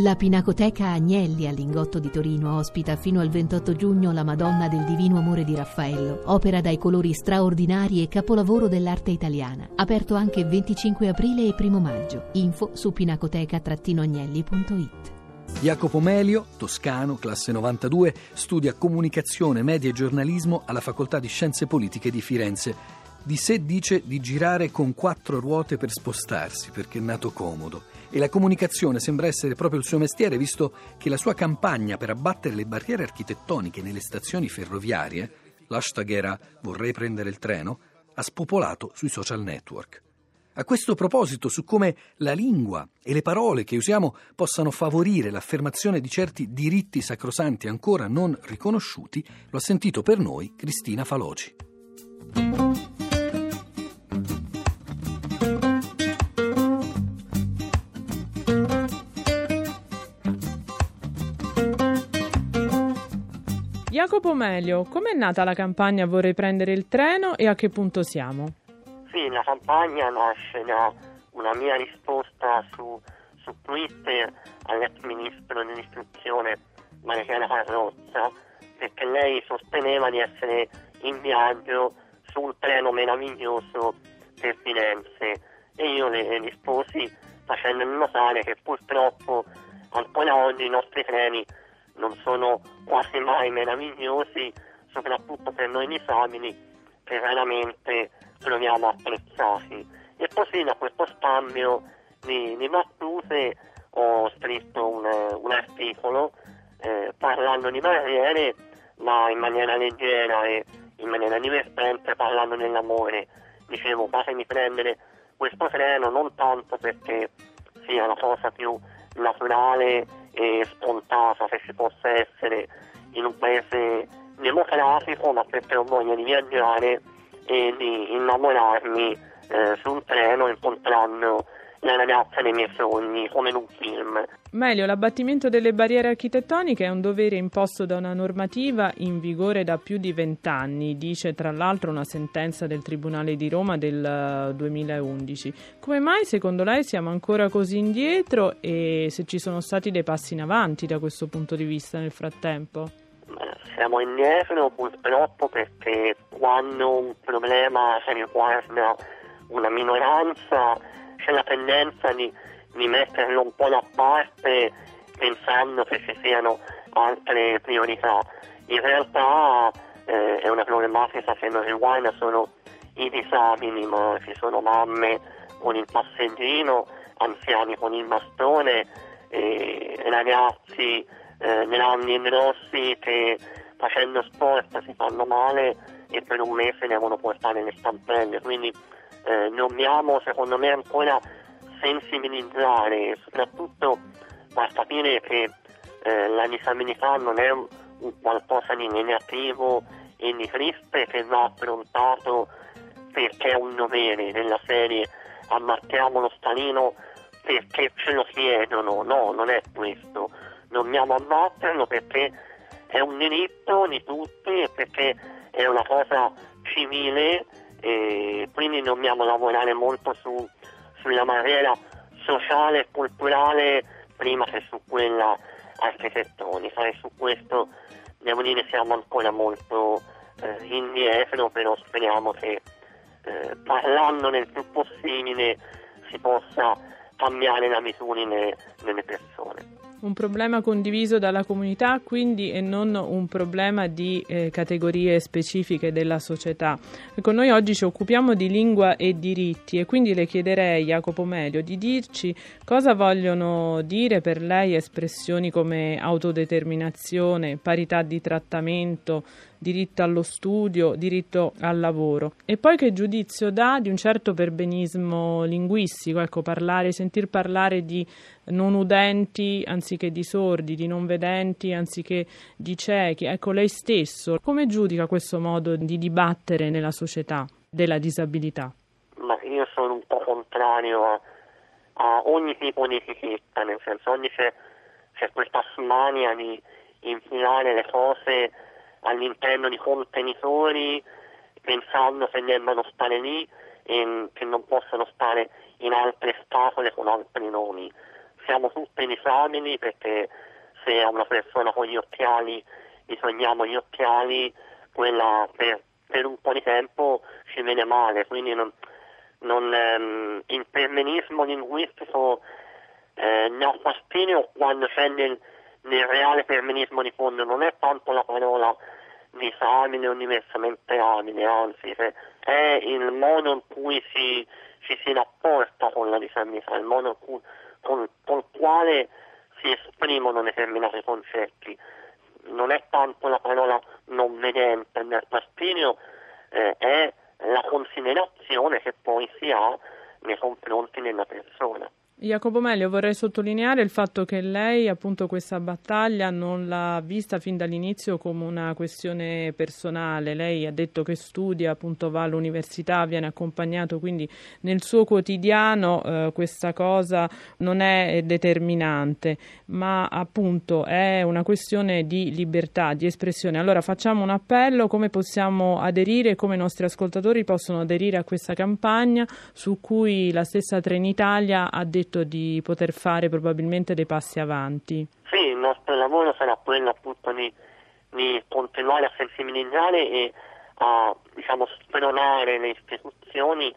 La Pinacoteca Agnelli all'Ingotto di Torino ospita fino al 28 giugno la Madonna del Divino Amore di Raffaello, opera dai colori straordinari e capolavoro dell'arte italiana. Aperto anche 25 aprile e 1 maggio. Info su pinacoteca-agnelli.it. Jacopo Melio, toscano, classe 92, studia comunicazione, media e giornalismo alla Facoltà di Scienze Politiche di Firenze. Di sé dice di girare con quattro ruote per spostarsi perché è nato comodo e la comunicazione sembra essere proprio il suo mestiere visto che la sua campagna per abbattere le barriere architettoniche nelle stazioni ferroviarie, l'hashtag era vorrei prendere il treno, ha spopolato sui social network. A questo proposito, su come la lingua e le parole che usiamo possano favorire l'affermazione di certi diritti sacrosanti ancora non riconosciuti, lo ha sentito per noi Cristina Faloci. Jacopo Melio, com'è nata la campagna Vorrei prendere il treno e a che punto siamo? Sì, la campagna nasce da una mia risposta su, su Twitter all'ex ministro dell'istruzione Mariana Carrozza perché lei sosteneva di essere in viaggio su un treno meraviglioso per Firenze e io le risposi facendomi notare che purtroppo ancora oggi i nostri treni non sono quasi mai meravigliosi, soprattutto per noi disabili, che raramente troviamo apprezzati. E così da questo scambio di, di battute ho scritto un, un articolo eh, parlando di barriere, ma in maniera leggera e in maniera divertente, parlando dell'amore. Dicevo, fatemi prendere questo treno non tanto perché sia la cosa più naturale e spontanea che ci possa essere in un paese democratico, ma perché ho voglia di viaggiare e di innamorarmi eh, su un treno incontrando la ragazza dei miei sogni, come in un film. Meglio, l'abbattimento delle barriere architettoniche è un dovere imposto da una normativa in vigore da più di vent'anni, dice tra l'altro una sentenza del Tribunale di Roma del 2011. Eh, come mai secondo lei siamo ancora così indietro e se ci sono stati dei passi in avanti da questo punto di vista nel frattempo? Siamo indietro purtroppo perché quando un problema riguarda una minoranza c'è la tendenza di, di metterlo un po' da parte pensando che ci siano altre priorità. In realtà eh, è una problematica che non riguarda solo i disabili, ma ci sono mamme con il passeggino, anziani con il bastone, eh, ragazzi eh, grandi e grossi che facendo sport si fanno male e per un mese devono portare le stampelle. Quindi eh, dobbiamo secondo me ancora sensibilizzare, soprattutto far capire che eh, la disabilità non è un, qualcosa di negativo e di triste che va affrontato perché è un dovere della serie ammattiamo lo stalino perché ce lo chiedono, no, non è questo, dobbiamo abbatterlo perché è un diritto di tutti e perché è una cosa civile e quindi dobbiamo lavorare molto su, sulla barriera sociale e culturale prima che su quella architettonica e su questo devo dire siamo ancora molto eh, indietro però speriamo che eh, parlando nel più possibile si possa cambiare l'abitudine delle persone un problema condiviso dalla comunità quindi e non un problema di eh, categorie specifiche della società. Ecco, noi oggi ci occupiamo di lingua e diritti e quindi le chiederei, Jacopo Melio, di dirci cosa vogliono dire per lei espressioni come autodeterminazione, parità di trattamento, diritto allo studio, diritto al lavoro. E poi che giudizio dà di un certo perbenismo linguistico, ecco, parlare, sentir parlare di non udenti anziché di sordi, di non vedenti anziché di ciechi. Ecco, lei stesso come giudica questo modo di dibattere nella società della disabilità? Ma io sono un po' contrario a, ogni tipo di etichetta, nel senso ogni c'è, c'è questa smania di infilare le cose all'interno di contenitori pensando che debbano stare lì e che non possono stare in altre scatole con altri nomi. Siamo tutti esami perché se a una persona con gli occhiali gli togliamo gli occhiali, quella per, per un po' di tempo ci viene male, quindi non, non, ehm, il permenismo linguistico eh, ne ha fastidio quando c'è nel, nel reale permenismo di fondo, non è tanto la parola disamine diversamente amine, anzi è il modo in cui si, ci si rapporta con la disabilità, il modo cui, con, con il quale si esprimono determinati concetti. Non è tanto la parola non vedente nel fastidio, eh, è la considerazione che poi si ha nei confronti della persona. Jacopo Meglio, vorrei sottolineare il fatto che lei appunto questa battaglia non l'ha vista fin dall'inizio come una questione personale. Lei ha detto che studia, appunto va all'università, viene accompagnato, quindi nel suo quotidiano eh, questa cosa non è determinante, ma appunto è una questione di libertà, di espressione. Allora facciamo un appello, come possiamo aderire, come i nostri ascoltatori possono aderire a questa campagna su cui la stessa Trenitalia ha detto detto di poter fare probabilmente dei passi avanti. Sì, il nostro lavoro sarà quello appunto di, di continuare a sensibilizzare e a diciamo, spronare le istituzioni,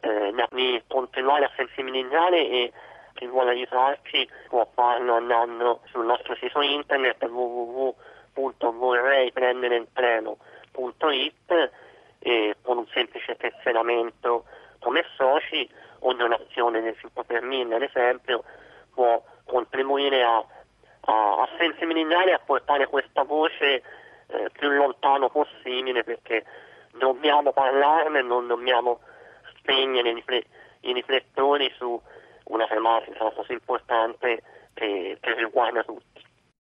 eh, di continuare a sensibilizzare e chi vuole aiutarci può farlo andando sul nostro sito internet www.vorreiprendereiltreno.it e con un semplice tesseramento come soci o donazione del 5 per 1000 ad esempio può contribuire a, a, a sensibilizzare e a portare questa voce eh, più lontano possibile perché dobbiamo parlarne, non dobbiamo spegnere i riflettori su una tematica così importante che, che riguarda tutti.